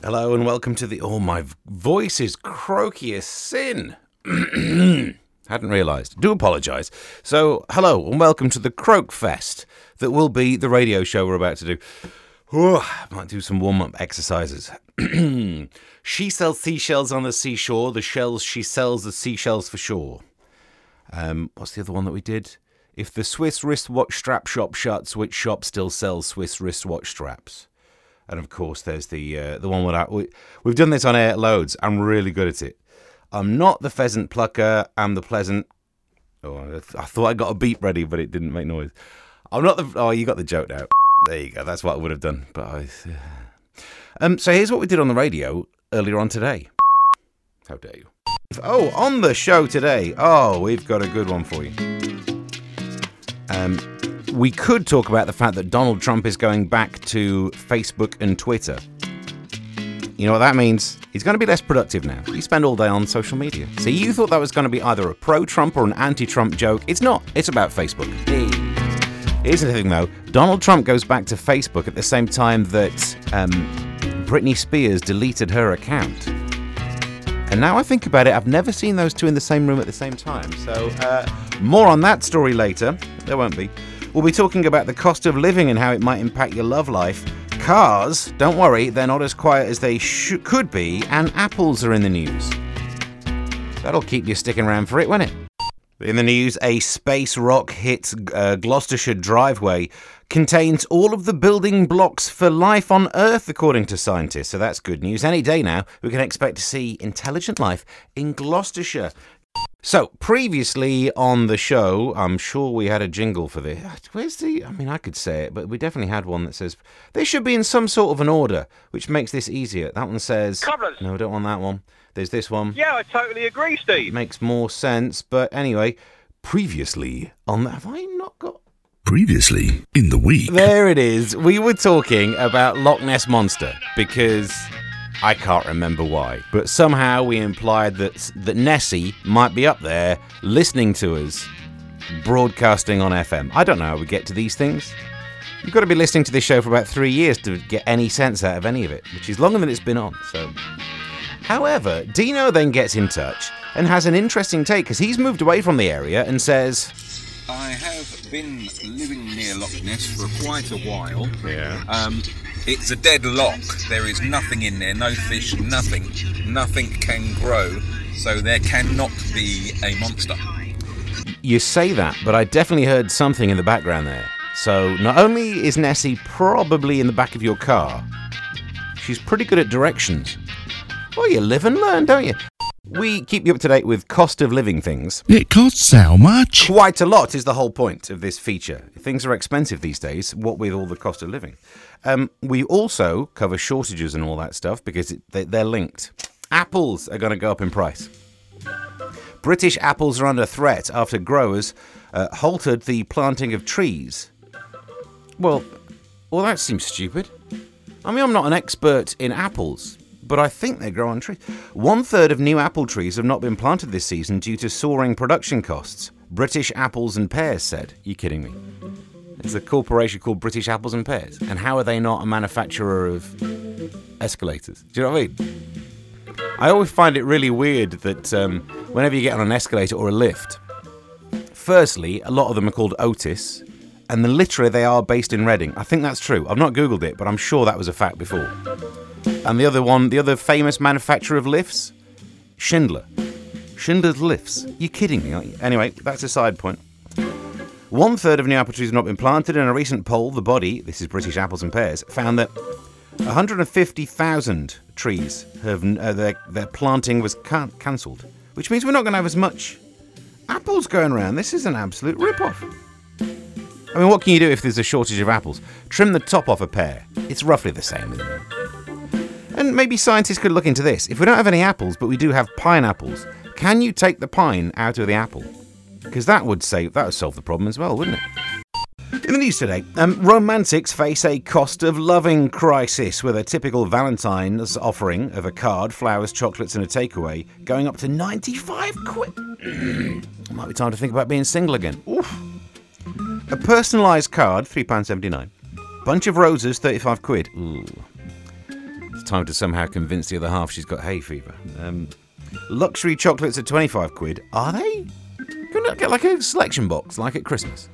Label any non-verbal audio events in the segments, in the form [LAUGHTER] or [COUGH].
Hello and welcome to the. Oh, my voice is croaky as sin. [CLEARS THROAT] Hadn't realised. Do apologise. So, hello and welcome to the Croak Fest that will be the radio show we're about to do. Whew, might do some warm up exercises. [CLEARS THROAT] she sells seashells on the seashore. The shells she sells, the seashells for sure. Um, what's the other one that we did? If the Swiss wristwatch strap shop shuts, which shop still sells Swiss wristwatch straps? And of course, there's the uh, the one without. We, we've done this on air loads. I'm really good at it. I'm not the pheasant plucker. I'm the pleasant. Oh, I thought I got a beep ready, but it didn't make noise. I'm not the. Oh, you got the joke now. There you go. That's what I would have done. But I. Um. So here's what we did on the radio earlier on today. How dare you? Oh, on the show today. Oh, we've got a good one for you. Um, we could talk about the fact that Donald Trump is going back to Facebook and Twitter. You know what that means? He's going to be less productive now. He spend all day on social media. So you thought that was going to be either a pro-Trump or an anti-Trump joke. It's not. It's about Facebook. Here's the thing, though. Donald Trump goes back to Facebook at the same time that um, Britney Spears deleted her account. And now I think about it, I've never seen those two in the same room at the same time. So, uh, more on that story later. There won't be. We'll be talking about the cost of living and how it might impact your love life. Cars, don't worry, they're not as quiet as they sh- could be, and apples are in the news. That'll keep you sticking around for it, won't it? In the news, a space rock hits uh, Gloucestershire driveway, contains all of the building blocks for life on Earth, according to scientists. So that's good news. Any day now, we can expect to see intelligent life in Gloucestershire. So, previously on the show, I'm sure we had a jingle for this. Ah, where's the. I mean, I could say it, but we definitely had one that says they should be in some sort of an order, which makes this easier. That one says. Cobblers. No, I don't want that one. There's this one. Yeah, I totally agree, Steve. Makes more sense, but anyway, previously on. Have I not got. Previously in the week. There it is. We were talking about Loch Ness Monster because I can't remember why, but somehow we implied that that Nessie might be up there listening to us broadcasting on FM. I don't know how we get to these things. You've got to be listening to this show for about three years to get any sense out of any of it, which is longer than it's been on. So, however, Dino then gets in touch and has an interesting take because he's moved away from the area and says, I have been living near Loch Ness for quite a while. "Yeah, Um, it's a dead lock. There is nothing in there, no fish, nothing. Nothing can grow, so there cannot be a monster. You say that, but I definitely heard something in the background there. So not only is Nessie probably in the back of your car, she's pretty good at directions. Well, you live and learn, don't you? We keep you up to date with cost of living things. It costs how much? Quite a lot is the whole point of this feature. Things are expensive these days, what with all the cost of living. Um, we also cover shortages and all that stuff because it, they, they're linked. Apples are going to go up in price. British apples are under threat after growers uh, halted the planting of trees. Well, well, that seems stupid. I mean, I'm not an expert in apples, but I think they grow on trees. One third of new apple trees have not been planted this season due to soaring production costs. British Apples and Pears said. You kidding me? It's a corporation called British Apples and Pears, and how are they not a manufacturer of escalators? Do you know what I mean? I always find it really weird that um, whenever you get on an escalator or a lift, firstly, a lot of them are called Otis, and then literally they are based in Reading. I think that's true. I've not Googled it, but I'm sure that was a fact before. And the other one, the other famous manufacturer of lifts, Schindler. Schindler's Lifts. You're kidding me, aren't you? Anyway, that's a side point. One third of new apple trees have not been planted. In a recent poll, the body, this is British Apples and Pears, found that 150,000 trees have uh, their, their planting was can- cancelled, which means we're not going to have as much apples going around. This is an absolute rip-off. I mean, what can you do if there's a shortage of apples? Trim the top off a pear. It's roughly the same, isn't it? And maybe scientists could look into this. If we don't have any apples, but we do have pineapples, can you take the pine out of the apple? Because that would save that would solve the problem as well, wouldn't it? In the news today, um, romantics face a cost of loving crisis with a typical Valentine's offering of a card, flowers, chocolates, and a takeaway going up to 95 quid. [CLEARS THROAT] Might be time to think about being single again. Oof. A personalised card, £3.79. Bunch of roses, 35 quid. Ooh. Time to somehow convince the other half she's got hay fever. Um, luxury chocolates at 25 quid. Are they? Can I get like a selection box, like at Christmas?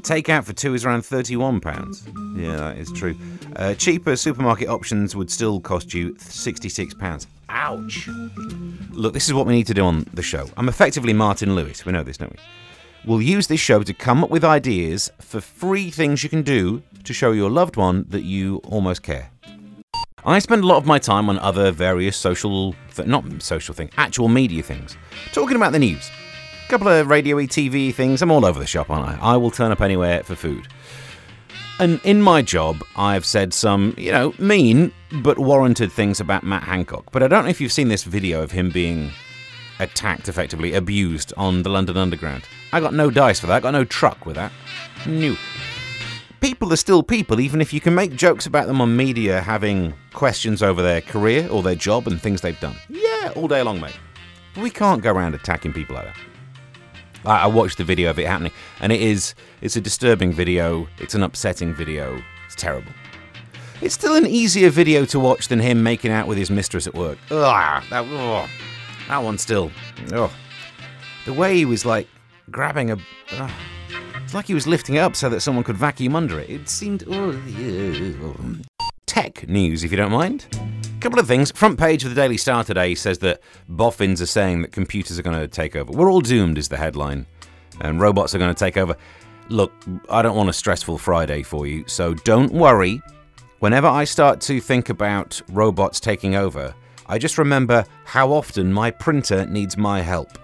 Takeout for two is around £31. Yeah, that is true. Uh, cheaper supermarket options would still cost you £66. Ouch. Look, this is what we need to do on the show. I'm effectively Martin Lewis. We know this, don't we? We'll use this show to come up with ideas for free things you can do to show your loved one that you almost care. I spend a lot of my time on other various social, not social thing, actual media things, talking about the news. A couple of radio TV things. I'm all over the shop, aren't I? I will turn up anywhere for food. And in my job, I've said some, you know, mean but warranted things about Matt Hancock. But I don't know if you've seen this video of him being attacked, effectively abused on the London Underground. I got no dice for that. I got no truck with that. No. People are still people, even if you can make jokes about them on media having questions over their career or their job and things they've done. Yeah, all day long, mate. But we can't go around attacking people like that. I, I watched the video of it happening, and it is it's a disturbing video. It's an upsetting video. It's terrible. It's still an easier video to watch than him making out with his mistress at work. Ugh, that, ugh, that one still. Ugh. The way he was like grabbing a. ugh. It's like he was lifting it up so that someone could vacuum under it. It seemed. yeah. Tech news, if you don't mind. A couple of things. Front page of the Daily Star today says that boffins are saying that computers are going to take over. We're all doomed, is the headline, and robots are going to take over. Look, I don't want a stressful Friday for you, so don't worry. Whenever I start to think about robots taking over, I just remember how often my printer needs my help.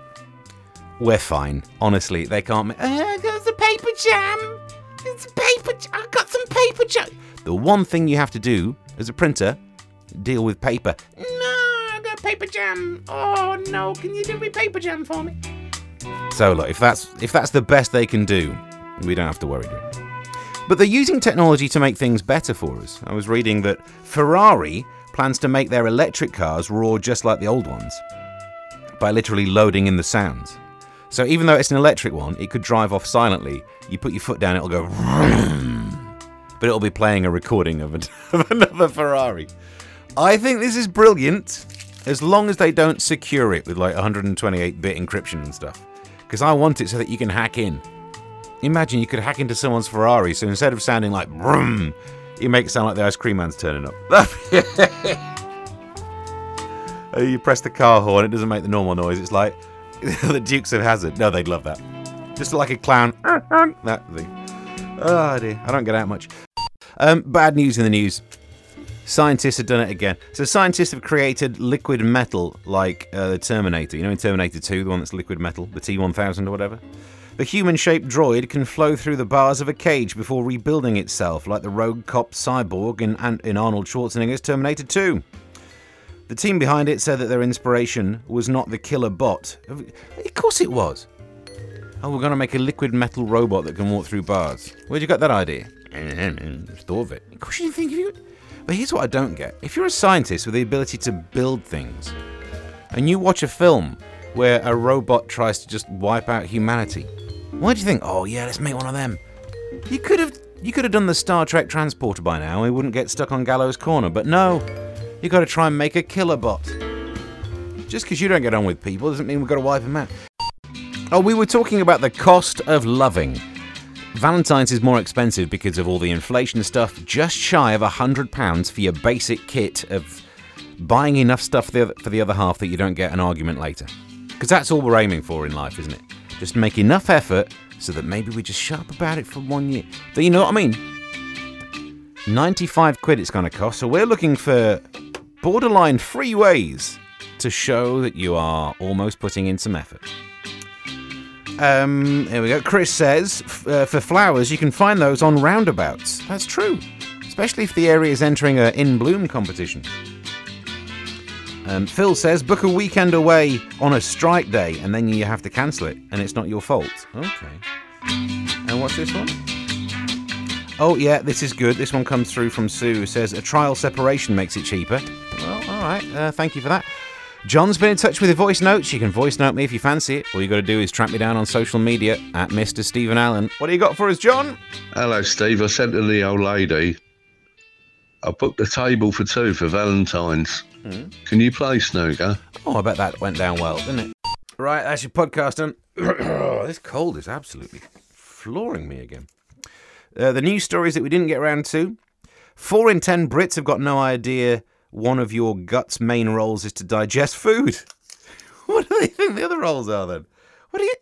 We're fine. Honestly, they can't. Ma- uh, there's a paper jam. It's paper. J- I got some paper jam. The one thing you have to do as a printer, deal with paper. No, I got paper jam. Oh no, can you do me paper jam for me? So look, if that's if that's the best they can do, we don't have to worry. But they're using technology to make things better for us. I was reading that Ferrari plans to make their electric cars roar just like the old ones by literally loading in the sounds. So even though it's an electric one, it could drive off silently. You put your foot down, it'll go, but it'll be playing a recording of, [LAUGHS] of another Ferrari. I think this is brilliant, as long as they don't secure it with like 128-bit encryption and stuff. Because I want it so that you can hack in. Imagine you could hack into someone's Ferrari, so instead of sounding like brum, you make it sound like the ice cream man's turning up. [LAUGHS] You press the car horn, it doesn't make the normal noise. It's like [LAUGHS] the Dukes of Hazzard. No, they'd love that. Just like a clown. [LAUGHS] that thing. Oh dear, I don't get out much. Um, bad news in the news. Scientists have done it again. So scientists have created liquid metal like uh, the Terminator. You know, in Terminator 2, the one that's liquid metal, the T1000 or whatever. The human-shaped droid can flow through the bars of a cage before rebuilding itself, like the rogue cop cyborg in, in Arnold Schwarzenegger's Terminator 2. The team behind it said that their inspiration was not the killer bot. Of course it was. Oh, we're going to make a liquid metal robot that can walk through bars. Where'd you get that idea? [LAUGHS] Just thought of it. Of course you didn't think of it. But here's what I don't get. If you're a scientist with the ability to build things, and you watch a film where a robot tries to just wipe out humanity, why do you think, oh yeah, let's make one of them? You could have you could have done the Star Trek transporter by now, and we wouldn't get stuck on Gallows Corner. But no, you got to try and make a killer bot. Just because you don't get on with people doesn't mean we've got to wipe them out. Oh, we were talking about the cost of loving. Valentine's is more expensive because of all the inflation stuff, just shy of £100 for your basic kit of buying enough stuff for the, other, for the other half that you don't get an argument later. Because that's all we're aiming for in life, isn't it? Just make enough effort so that maybe we just shut up about it for one year. Do you know what I mean? 95 quid it's going to cost, so we're looking for borderline free ways to show that you are almost putting in some effort. Um, here we go. Chris says, uh, for flowers, you can find those on roundabouts. That's true, especially if the area is entering a in bloom competition. Um, Phil says, book a weekend away on a strike day and then you have to cancel it, and it's not your fault. Okay. And what's this one? Oh, yeah, this is good. This one comes through from Sue, who says, a trial separation makes it cheaper. Well, all right. Uh, thank you for that. John's been in touch with your voice notes. You can voice note me if you fancy it. All you got to do is track me down on social media at Mr. Stephen Allen. What do you got for us, John? Hello, Steve. I sent to the old lady I booked a table for two for Valentine's. Can you play snooker? Oh, I bet that went down well, didn't it? Right, that's your podcast done. [COUGHS] this cold is absolutely flooring me again. Uh, the news stories that we didn't get around to. Four in ten Brits have got no idea one of your gut's main roles is to digest food. [LAUGHS] what do they think the other roles are then? What do you.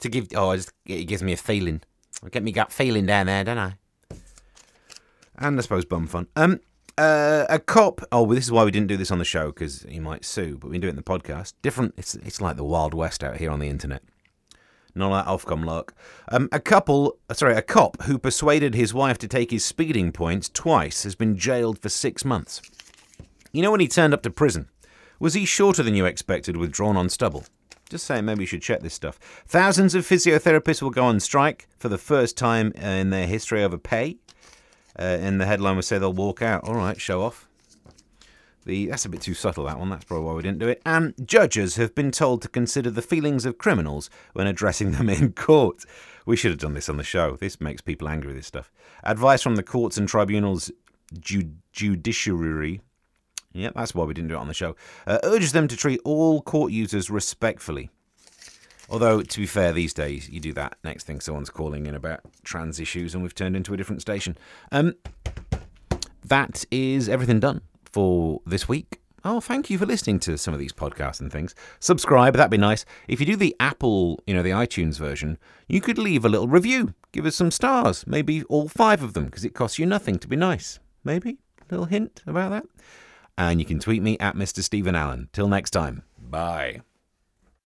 To give. Oh, just, it gives me a feeling. I get me gut feeling down there, don't I? And I suppose bum fun. Um, uh, a cop. Oh, well, this is why we didn't do this on the show because he might sue, but we can do it in the podcast. Different. It's it's like the wild west out here on the internet. Not like Ofcom luck. Um, a couple, sorry, a cop who persuaded his wife to take his speeding points twice has been jailed for six months. You know when he turned up to prison, was he shorter than you expected with drawn on stubble? Just saying, maybe you should check this stuff. Thousands of physiotherapists will go on strike for the first time in their history over pay. Uh, and the headline would say they'll walk out. All right, show off. The, that's a bit too subtle, that one. That's probably why we didn't do it. And judges have been told to consider the feelings of criminals when addressing them in [LAUGHS] court. We should have done this on the show. This makes people angry, this stuff. Advice from the courts and tribunals ju- judiciary. Yep, that's why we didn't do it on the show. Uh, urges them to treat all court users respectfully. Although, to be fair, these days you do that. Next thing someone's calling in about trans issues, and we've turned into a different station. Um, that is everything done for this week. Oh, thank you for listening to some of these podcasts and things. Subscribe, that'd be nice. If you do the Apple, you know, the iTunes version, you could leave a little review. Give us some stars, maybe all five of them, because it costs you nothing to be nice. Maybe? A little hint about that? And you can tweet me at Mr. Stephen Allen. Till next time, bye.